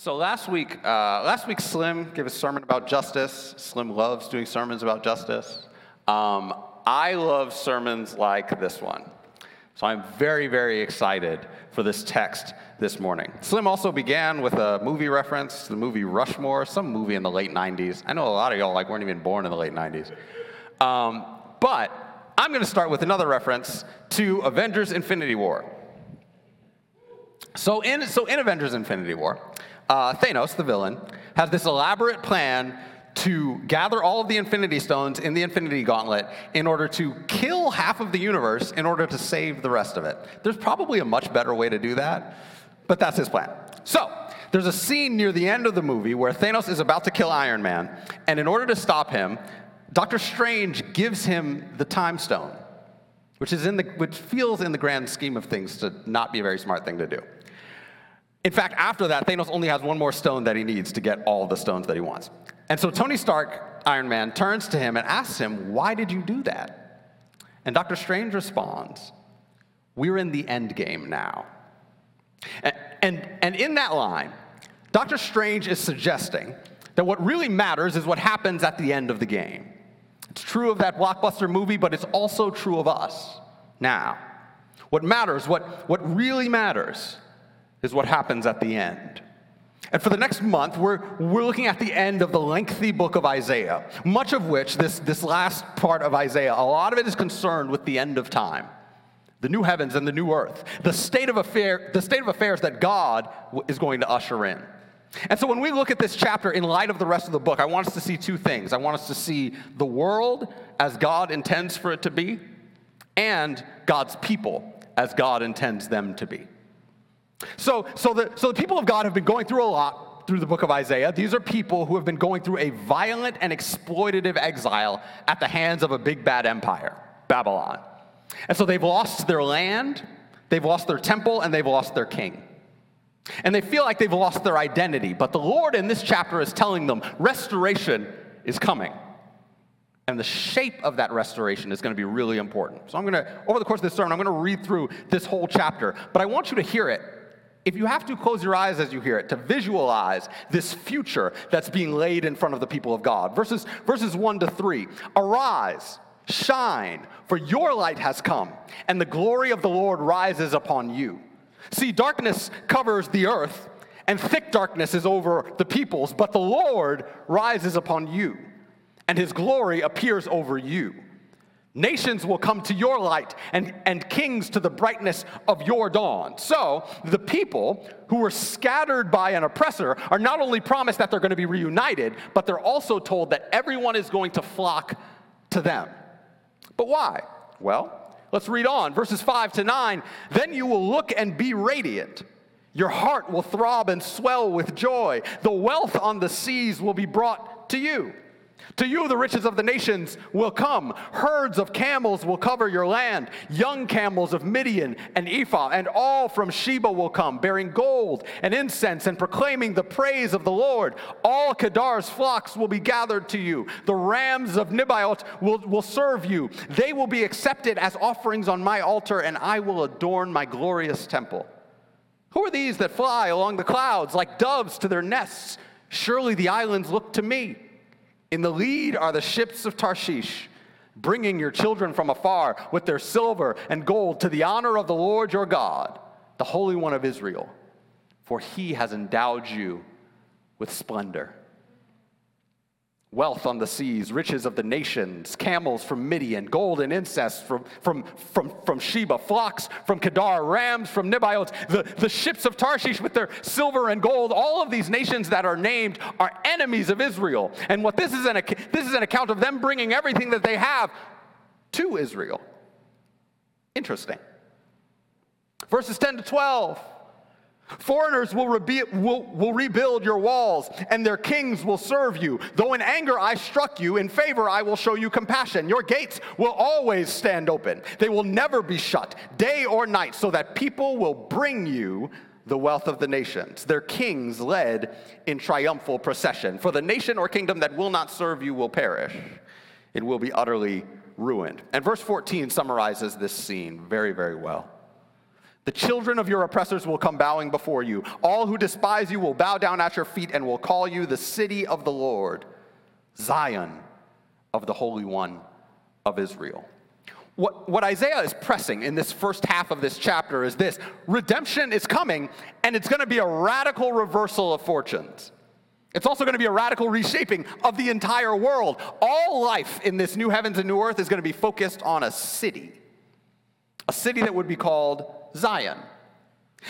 So last week, uh, last week Slim gave a sermon about justice. Slim loves doing sermons about justice. Um, I love sermons like this one. So I'm very, very excited for this text this morning. Slim also began with a movie reference, the movie Rushmore, some movie in the late 90s. I know a lot of y'all like weren't even born in the late 90s. Um, but I'm going to start with another reference to Avengers Infinity War. So in, so in Avengers Infinity War, uh, Thanos, the villain, has this elaborate plan to gather all of the Infinity Stones in the Infinity Gauntlet in order to kill half of the universe in order to save the rest of it. There's probably a much better way to do that, but that's his plan. So, there's a scene near the end of the movie where Thanos is about to kill Iron Man, and in order to stop him, Doctor Strange gives him the Time Stone, which, is in the, which feels in the grand scheme of things to not be a very smart thing to do. In fact, after that, Thanos only has one more stone that he needs to get all the stones that he wants. And so Tony Stark, Iron Man, turns to him and asks him, Why did you do that? And Doctor Strange responds, We're in the end game now. And, and, and in that line, Doctor Strange is suggesting that what really matters is what happens at the end of the game. It's true of that blockbuster movie, but it's also true of us now. What matters, what, what really matters, is what happens at the end. And for the next month, we're, we're looking at the end of the lengthy book of Isaiah, much of which, this, this last part of Isaiah, a lot of it is concerned with the end of time, the new heavens and the new earth, the state of, affair, the state of affairs that God is going to usher in. And so when we look at this chapter in light of the rest of the book, I want us to see two things. I want us to see the world as God intends for it to be, and God's people as God intends them to be. So, so, the, so the people of God have been going through a lot through the book of Isaiah. These are people who have been going through a violent and exploitative exile at the hands of a big bad empire, Babylon. And so they've lost their land, they've lost their temple, and they've lost their king. And they feel like they've lost their identity. But the Lord in this chapter is telling them restoration is coming. And the shape of that restoration is going to be really important. So I'm going to, over the course of this sermon, I'm going to read through this whole chapter. But I want you to hear it if you have to close your eyes as you hear it to visualize this future that's being laid in front of the people of God. Verses, verses 1 to 3 Arise, shine, for your light has come, and the glory of the Lord rises upon you. See, darkness covers the earth, and thick darkness is over the peoples, but the Lord rises upon you, and his glory appears over you. Nations will come to your light, and, and kings to the brightness of your dawn. So, the people who were scattered by an oppressor are not only promised that they're going to be reunited, but they're also told that everyone is going to flock to them. But why? Well, let's read on. Verses 5 to 9. Then you will look and be radiant. Your heart will throb and swell with joy. The wealth on the seas will be brought to you. To you, the riches of the nations will come. Herds of camels will cover your land. Young camels of Midian and Ephah, and all from Sheba will come, bearing gold and incense and proclaiming the praise of the Lord. All Kedar's flocks will be gathered to you. The rams of Nebaioth will, will serve you. They will be accepted as offerings on my altar, and I will adorn my glorious temple. Who are these that fly along the clouds like doves to their nests? Surely the islands look to me. In the lead are the ships of Tarshish, bringing your children from afar with their silver and gold to the honor of the Lord your God, the Holy One of Israel, for he has endowed you with splendor wealth on the seas, riches of the nations, camels from Midian, gold and incense from, from, from, from Sheba, flocks from Kedar, rams from Nebaioth, the, the ships of Tarshish with their silver and gold. All of these nations that are named are enemies of Israel. And what this is an, this is an account of them bringing everything that they have to Israel. Interesting. Verses 10 to 12. Foreigners will, will, will, rebuild your walls, and their kings will serve you. Though in anger I struck you, in favor I will show you compassion. Your gates will always stand open, they will never be shut, day or night, so that people will bring you the wealth of the nations, their kings led in triumphal procession. For the nation or kingdom that will not serve you will perish, it will be utterly ruined. And verse 14 summarizes this scene very, very well. The children of your oppressors will come bowing before you. All who despise you will bow down at your feet and will call you the city of the Lord, Zion of the Holy One of Israel. What, what Isaiah is pressing in this first half of this chapter is this redemption is coming, and it's going to be a radical reversal of fortunes. It's also going to be a radical reshaping of the entire world. All life in this new heavens and new earth is going to be focused on a city, a city that would be called Zion.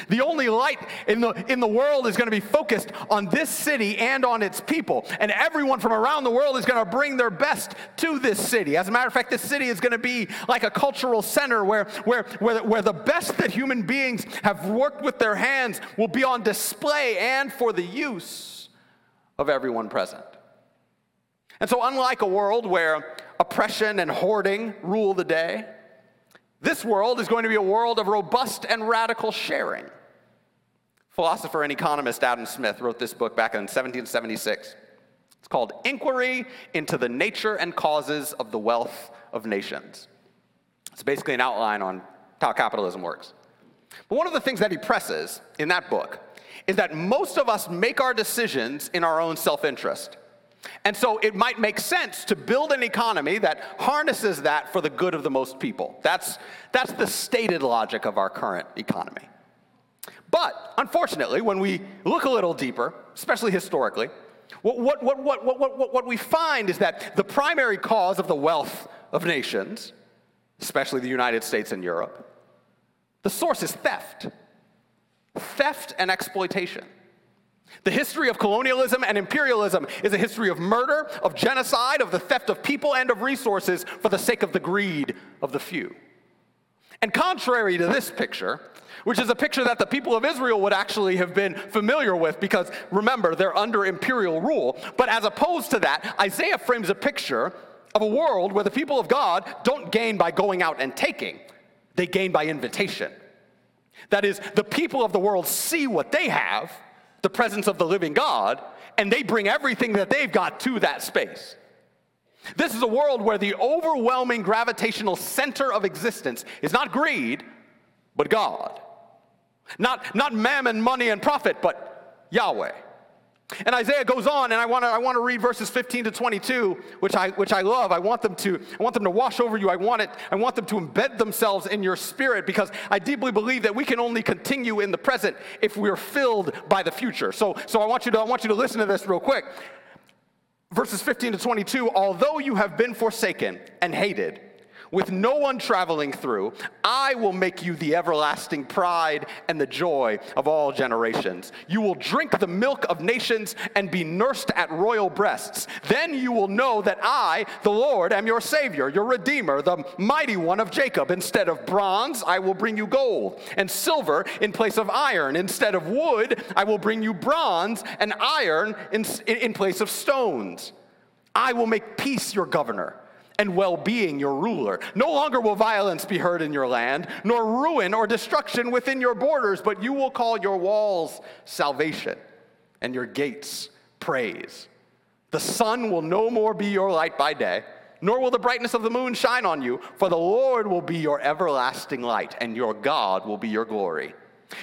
The only light in the, in the world is going to be focused on this city and on its people. And everyone from around the world is going to bring their best to this city. As a matter of fact, this city is going to be like a cultural center where, where, where, where the best that human beings have worked with their hands will be on display and for the use of everyone present. And so, unlike a world where oppression and hoarding rule the day, this world is going to be a world of robust and radical sharing. Philosopher and economist Adam Smith wrote this book back in 1776. It's called Inquiry into the Nature and Causes of the Wealth of Nations. It's basically an outline on how capitalism works. But one of the things that he presses in that book is that most of us make our decisions in our own self interest. And so it might make sense to build an economy that harnesses that for the good of the most people. That's, that's the stated logic of our current economy. But unfortunately, when we look a little deeper, especially historically, what, what, what, what, what, what, what we find is that the primary cause of the wealth of nations, especially the United States and Europe, the source is theft. Theft and exploitation. The history of colonialism and imperialism is a history of murder, of genocide, of the theft of people and of resources for the sake of the greed of the few. And contrary to this picture, which is a picture that the people of Israel would actually have been familiar with because remember, they're under imperial rule. But as opposed to that, Isaiah frames a picture of a world where the people of God don't gain by going out and taking, they gain by invitation. That is, the people of the world see what they have the presence of the living God, and they bring everything that they've got to that space. This is a world where the overwhelming gravitational center of existence is not greed, but God. Not, not mammon, money, and profit, but Yahweh. And Isaiah goes on, and I want to I want to read verses 15 to 22, which I which I love. I want them to I want them to wash over you. I want it I want them to embed themselves in your spirit because I deeply believe that we can only continue in the present if we're filled by the future. So so I want you to I want you to listen to this real quick. Verses 15 to 22, although you have been forsaken and hated, with no one traveling through, I will make you the everlasting pride and the joy of all generations. You will drink the milk of nations and be nursed at royal breasts. Then you will know that I, the Lord, am your Savior, your Redeemer, the mighty one of Jacob. Instead of bronze, I will bring you gold, and silver in place of iron. Instead of wood, I will bring you bronze and iron in, in place of stones. I will make peace your governor and well being your ruler. No longer will violence be heard in your land, nor ruin or destruction within your borders, but you will call your walls salvation and your gates praise. The sun will no more be your light by day, nor will the brightness of the moon shine on you, for the Lord will be your everlasting light, and your God will be your glory.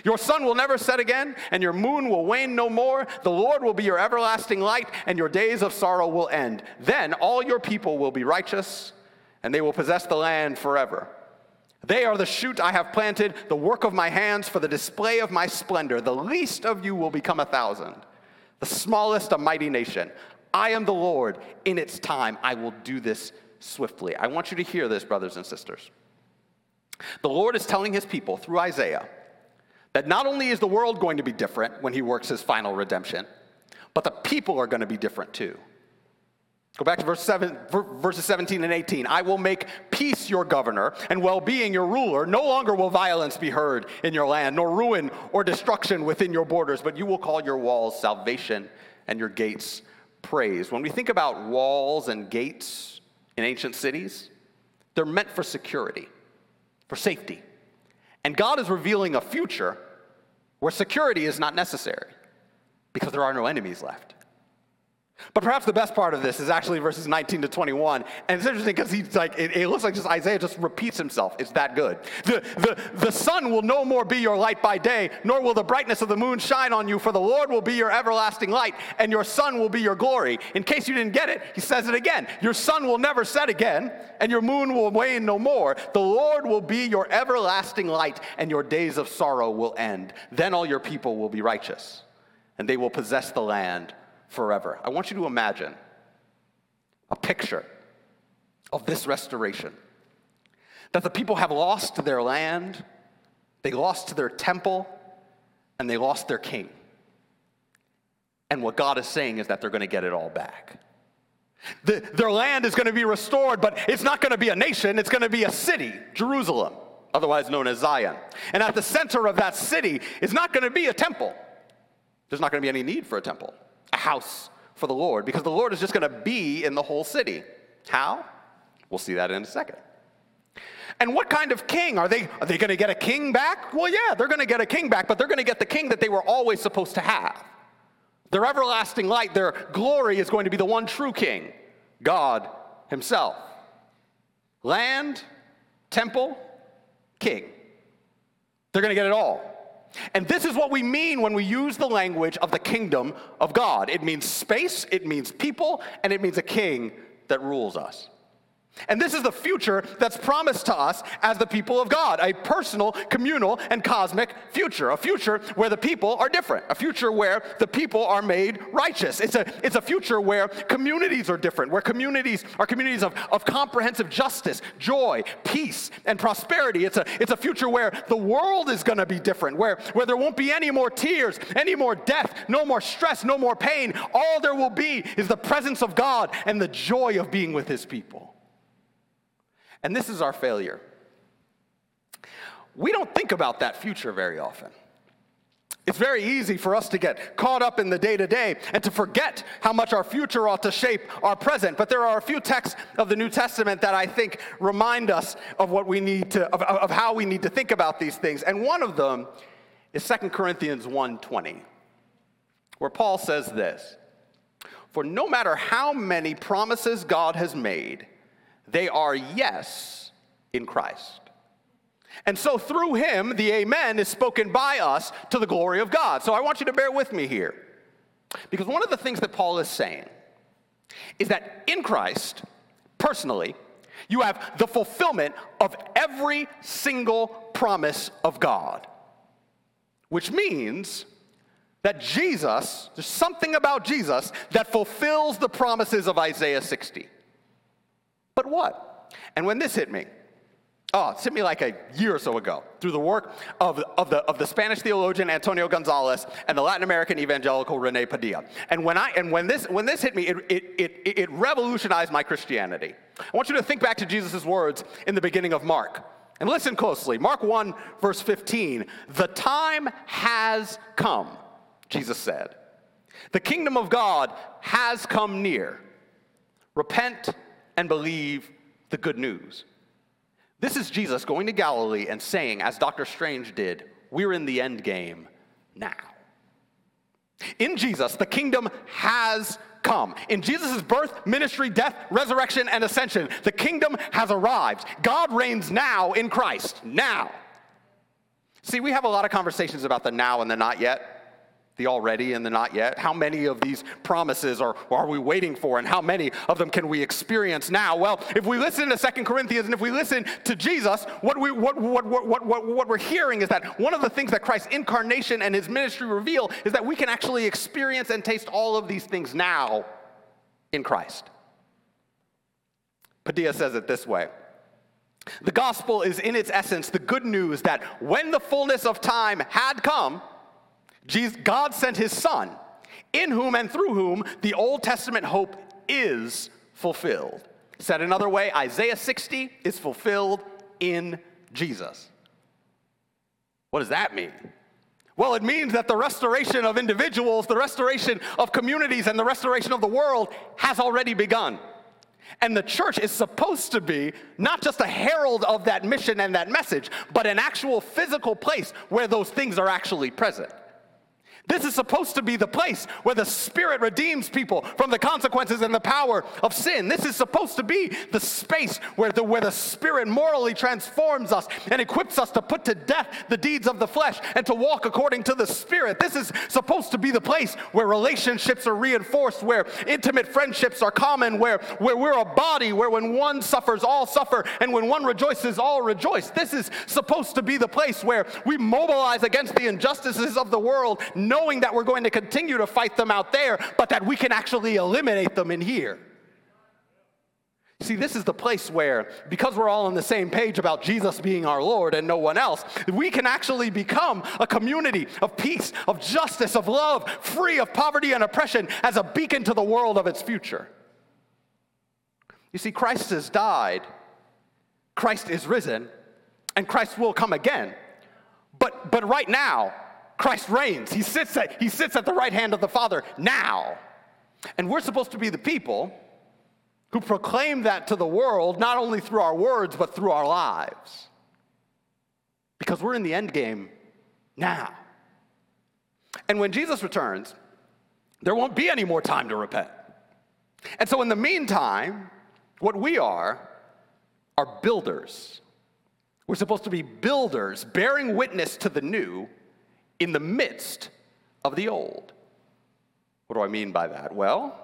Your sun will never set again, and your moon will wane no more. The Lord will be your everlasting light, and your days of sorrow will end. Then all your people will be righteous, and they will possess the land forever. They are the shoot I have planted, the work of my hands for the display of my splendor. The least of you will become a thousand, the smallest a mighty nation. I am the Lord. In its time, I will do this swiftly. I want you to hear this, brothers and sisters. The Lord is telling his people through Isaiah that not only is the world going to be different when he works his final redemption, but the people are going to be different too. Go back to verse seven, verses 17 and 18. I will make peace your governor and well being your ruler. No longer will violence be heard in your land, nor ruin or destruction within your borders, but you will call your walls salvation and your gates praise. When we think about walls and gates in ancient cities, they're meant for security, for safety. And God is revealing a future where security is not necessary because there are no enemies left. But perhaps the best part of this is actually verses 19 to 21. And it's interesting because he's like, it, it, looks like just Isaiah just repeats himself. It's that good. The, the, the sun will no more be your light by day, nor will the brightness of the moon shine on you, for the Lord will be your everlasting light, and your sun will be your glory. In case you didn't get it, he says it again. Your sun will never set again, and your moon will wane no more. The Lord will be your everlasting light, and your days of sorrow will end. Then all your people will be righteous, and they will possess the land forever. I want you to imagine a picture of this restoration that the people have lost their land, they lost their temple, and they lost their king. And what God is saying is that they're going to get it all back. The, their land is going to be restored, but it's not going to be a nation, it's going to be a city, Jerusalem, otherwise known as Zion. And at the center of that city is not going to be a temple. There's not going to be any need for a temple a house for the Lord because the Lord is just going to be in the whole city. How? We'll see that in a second. And what kind of king? Are they, are they going to get a king back? Well, yeah, they're going to get a king back, but they're going to get the king that they were always supposed to have. Their everlasting light, their glory is going to be the one true king, God Himself. Land, temple, king. They're going to get it all. And this is what we mean when we use the language of the kingdom of God it means space, it means people, and it means a king that rules us. And this is the future that's promised to us as the people of God a personal, communal, and cosmic future. A future where the people are different. A future where the people are made righteous. It's a, it's a future where communities are different, where communities are communities of, of comprehensive justice, joy, peace, and prosperity. It's a, it's a future where the world is going to be different, where, where there won't be any more tears, any more death, no more stress, no more pain. All there will be is the presence of God and the joy of being with his people. And this is our failure. We don't think about that future very often. It's very easy for us to get caught up in the day to day and to forget how much our future ought to shape our present. But there are a few texts of the New Testament that I think remind us of what we need to, of, of how we need to think about these things. And one of them is 2 Corinthians 1:20, where Paul says this: For no matter how many promises God has made, they are yes in Christ. And so through him, the amen is spoken by us to the glory of God. So I want you to bear with me here. Because one of the things that Paul is saying is that in Christ, personally, you have the fulfillment of every single promise of God. Which means that Jesus, there's something about Jesus that fulfills the promises of Isaiah 60. But what? And when this hit me, oh, it hit me like a year or so ago through the work of, of, the, of the Spanish theologian Antonio Gonzalez and the Latin American evangelical Rene Padilla. And when, I, and when, this, when this hit me, it, it, it, it revolutionized my Christianity. I want you to think back to Jesus' words in the beginning of Mark. And listen closely. Mark 1, verse 15. The time has come, Jesus said. The kingdom of God has come near. Repent and believe the good news. This is Jesus going to Galilee and saying, as Dr. Strange did, we're in the end game now. In Jesus, the kingdom has come. In Jesus' birth, ministry, death, resurrection, and ascension, the kingdom has arrived. God reigns now in Christ. Now. See, we have a lot of conversations about the now and the not yet the already and the not yet? How many of these promises are, are we waiting for, and how many of them can we experience now? Well, if we listen to Second Corinthians and if we listen to Jesus, what, we, what, what, what, what, what, what we're hearing is that one of the things that Christ's incarnation and his ministry reveal is that we can actually experience and taste all of these things now in Christ. Padilla says it this way. The gospel is, in its essence, the good news that when the fullness of time had come, Jesus, God sent his son, in whom and through whom the Old Testament hope is fulfilled. Said another way, Isaiah 60 is fulfilled in Jesus. What does that mean? Well, it means that the restoration of individuals, the restoration of communities, and the restoration of the world has already begun. And the church is supposed to be not just a herald of that mission and that message, but an actual physical place where those things are actually present. This is supposed to be the place where the Spirit redeems people from the consequences and the power of sin. This is supposed to be the space where the, where the Spirit morally transforms us and equips us to put to death the deeds of the flesh and to walk according to the Spirit. This is supposed to be the place where relationships are reinforced, where intimate friendships are common, where, where we're a body, where when one suffers, all suffer, and when one rejoices, all rejoice. This is supposed to be the place where we mobilize against the injustices of the world knowing that we're going to continue to fight them out there, but that we can actually eliminate them in here. See, this is the place where, because we're all on the same page about Jesus being our Lord and no one else, we can actually become a community of peace, of justice, of love, free of poverty and oppression as a beacon to the world of its future. You see, Christ has died, Christ is risen, and Christ will come again. But, but right now, Christ reigns. He sits, at, he sits at the right hand of the Father now. And we're supposed to be the people who proclaim that to the world, not only through our words, but through our lives. Because we're in the end game now. And when Jesus returns, there won't be any more time to repent. And so, in the meantime, what we are are builders. We're supposed to be builders, bearing witness to the new in the midst of the old. What do I mean by that? Well,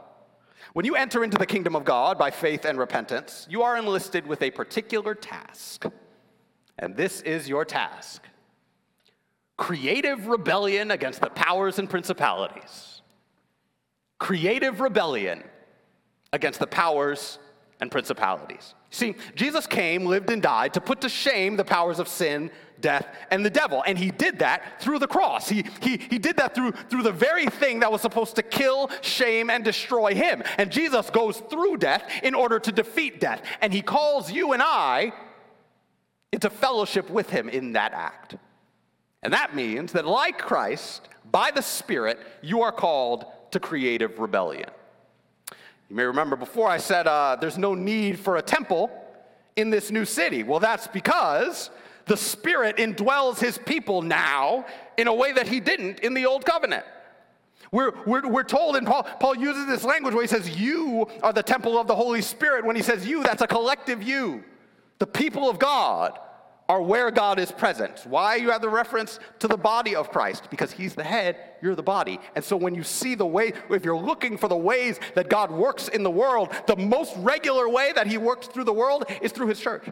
when you enter into the kingdom of God by faith and repentance, you are enlisted with a particular task. And this is your task creative rebellion against the powers and principalities. Creative rebellion against the powers and principalities. See, Jesus came, lived, and died to put to shame the powers of sin death, and the devil. And he did that through the cross. He, he, he did that through, through the very thing that was supposed to kill, shame, and destroy him. And Jesus goes through death in order to defeat death. And he calls you and I into fellowship with him in that act. And that means that, like Christ, by the Spirit, you are called to creative rebellion. You may remember before I said uh, there's no need for a temple in this new city. Well, that's because the Spirit indwells his people now in a way that he didn't in the old covenant. We're, we're, we're told, and Paul, Paul uses this language where he says, You are the temple of the Holy Spirit. When he says you, that's a collective you. The people of God are where God is present. Why you have the reference to the body of Christ? Because he's the head, you're the body. And so when you see the way, if you're looking for the ways that God works in the world, the most regular way that he works through the world is through his church.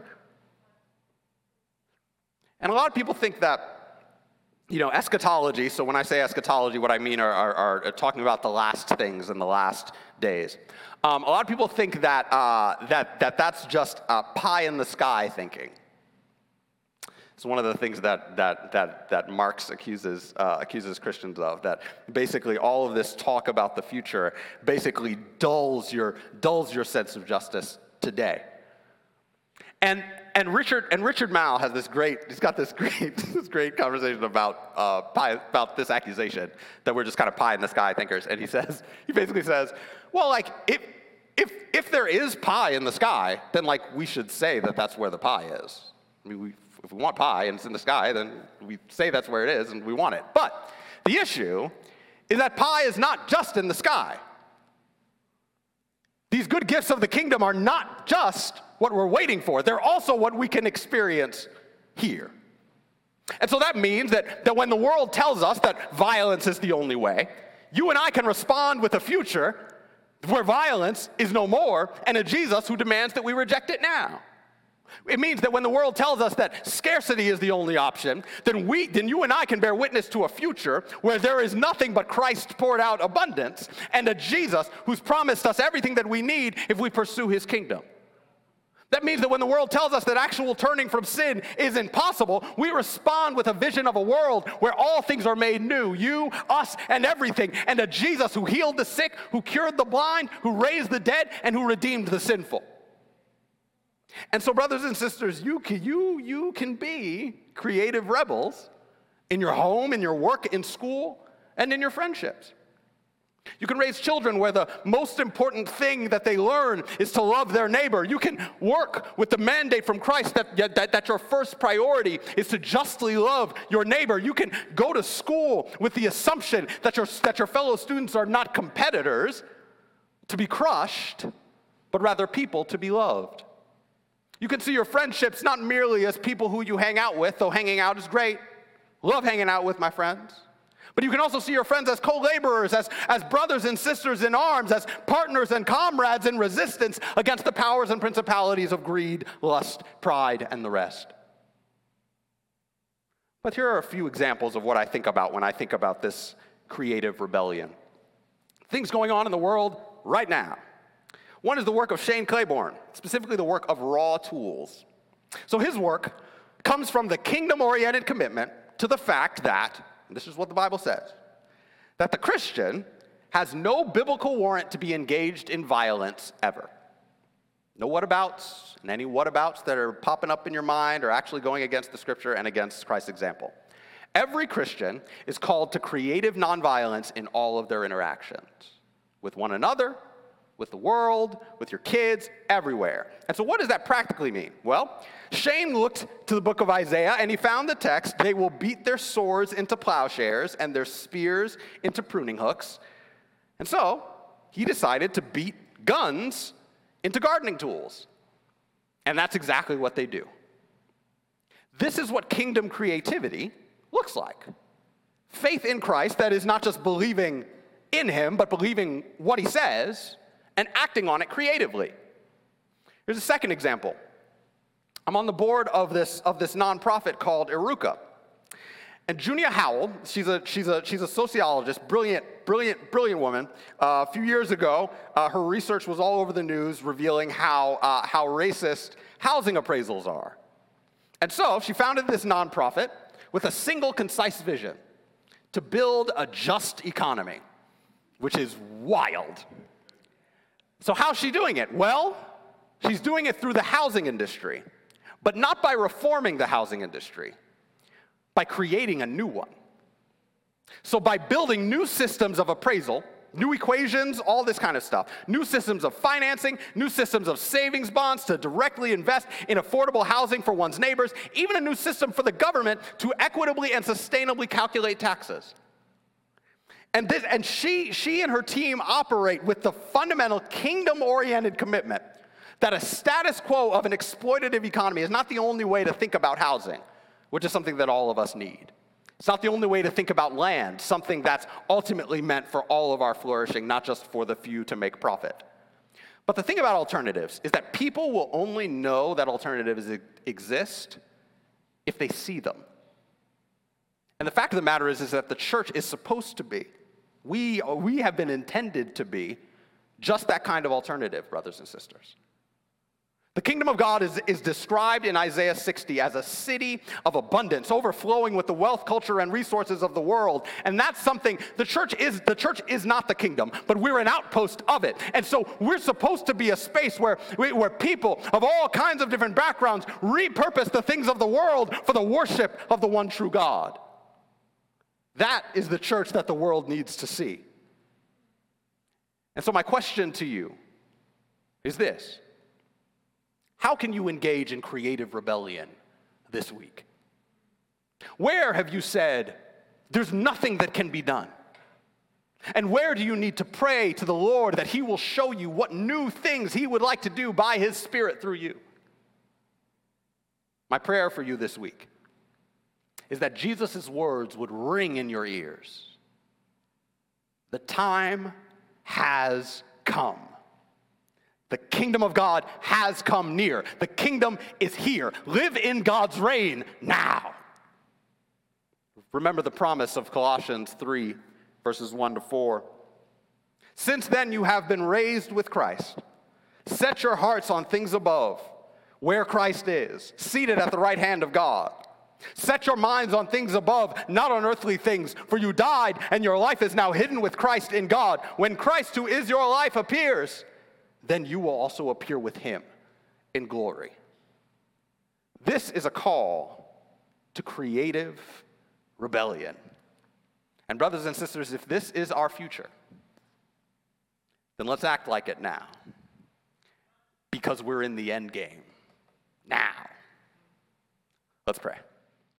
And a lot of people think that you know, eschatology, so when I say eschatology, what I mean are, are, are talking about the last things in the last days. Um, a lot of people think that, uh, that, that that's just uh, pie in the sky thinking. It's one of the things that, that, that, that Marx accuses, uh, accuses Christians of, that basically all of this talk about the future basically dulls your, dulls your sense of justice today. And, and Richard and Richard Mouw has this great. He's got this great this great conversation about uh, pie, about this accusation that we're just kind of pie in the sky thinkers. And he says he basically says, well, like if if if there is pie in the sky, then like we should say that that's where the pie is. I mean, we, if we want pie and it's in the sky, then we say that's where it is and we want it. But the issue is that pie is not just in the sky. These good gifts of the kingdom are not just what we're waiting for, they're also what we can experience here. And so that means that, that when the world tells us that violence is the only way, you and I can respond with a future where violence is no more and a Jesus who demands that we reject it now. It means that when the world tells us that scarcity is the only option, then we then you and I can bear witness to a future where there is nothing but Christ poured out abundance and a Jesus who's promised us everything that we need if we pursue his kingdom. That means that when the world tells us that actual turning from sin is impossible, we respond with a vision of a world where all things are made new you, us, and everything, and a Jesus who healed the sick, who cured the blind, who raised the dead, and who redeemed the sinful. And so, brothers and sisters, you can, you, you can be creative rebels in your home, in your work, in school, and in your friendships. You can raise children where the most important thing that they learn is to love their neighbor. You can work with the mandate from Christ that, that, that your first priority is to justly love your neighbor. You can go to school with the assumption that your, that your fellow students are not competitors to be crushed, but rather people to be loved. You can see your friendships not merely as people who you hang out with, though hanging out is great. Love hanging out with my friends. But you can also see your friends as co laborers, as, as brothers and sisters in arms, as partners and comrades in resistance against the powers and principalities of greed, lust, pride, and the rest. But here are a few examples of what I think about when I think about this creative rebellion. Things going on in the world right now. One is the work of Shane Claiborne, specifically the work of Raw Tools. So his work comes from the kingdom oriented commitment to the fact that this is what the Bible says that the Christian has no biblical warrant to be engaged in violence ever. No whatabouts, and any whatabouts that are popping up in your mind are actually going against the scripture and against Christ's example. Every Christian is called to creative nonviolence in all of their interactions with one another, with the world, with your kids, everywhere. And so, what does that practically mean? Well, Shane looked to the book of Isaiah and he found the text they will beat their swords into plowshares and their spears into pruning hooks. And so, he decided to beat guns into gardening tools. And that's exactly what they do. This is what kingdom creativity looks like faith in Christ, that is not just believing in him, but believing what he says and acting on it creatively. Here's a second example. I'm on the board of this, of this nonprofit called Eruka. And Junia Howell, she's a, she's a, she's a sociologist, brilliant, brilliant, brilliant woman. Uh, a few years ago, uh, her research was all over the news revealing how, uh, how racist housing appraisals are. And so she founded this nonprofit with a single concise vision to build a just economy, which is wild. So, how's she doing it? Well, she's doing it through the housing industry, but not by reforming the housing industry, by creating a new one. So, by building new systems of appraisal, new equations, all this kind of stuff, new systems of financing, new systems of savings bonds to directly invest in affordable housing for one's neighbors, even a new system for the government to equitably and sustainably calculate taxes. And, this, and she, she and her team operate with the fundamental kingdom oriented commitment that a status quo of an exploitative economy is not the only way to think about housing, which is something that all of us need. It's not the only way to think about land, something that's ultimately meant for all of our flourishing, not just for the few to make profit. But the thing about alternatives is that people will only know that alternatives exist if they see them. And the fact of the matter is, is that the church is supposed to be we, we have been intended to be just that kind of alternative, brothers and sisters. The kingdom of God is, is described in Isaiah 60 as a city of abundance, overflowing with the wealth, culture, and resources of the world. And that's something the church is the church is not the kingdom, but we're an outpost of it. And so we're supposed to be a space where, where people of all kinds of different backgrounds repurpose the things of the world for the worship of the one true God. That is the church that the world needs to see. And so, my question to you is this How can you engage in creative rebellion this week? Where have you said, there's nothing that can be done? And where do you need to pray to the Lord that He will show you what new things He would like to do by His Spirit through you? My prayer for you this week is that Jesus' words would ring in your ears. The time has come. The kingdom of God has come near. The kingdom is here. Live in God's reign now. Remember the promise of Colossians 3, verses 1 to 4. Since then you have been raised with Christ. Set your hearts on things above, where Christ is, seated at the right hand of God. Set your minds on things above, not on earthly things, for you died, and your life is now hidden with Christ in God. When Christ, who is your life, appears, then you will also appear with him in glory. This is a call to creative rebellion. And, brothers and sisters, if this is our future, then let's act like it now. Because we're in the end game. Now. Let's pray.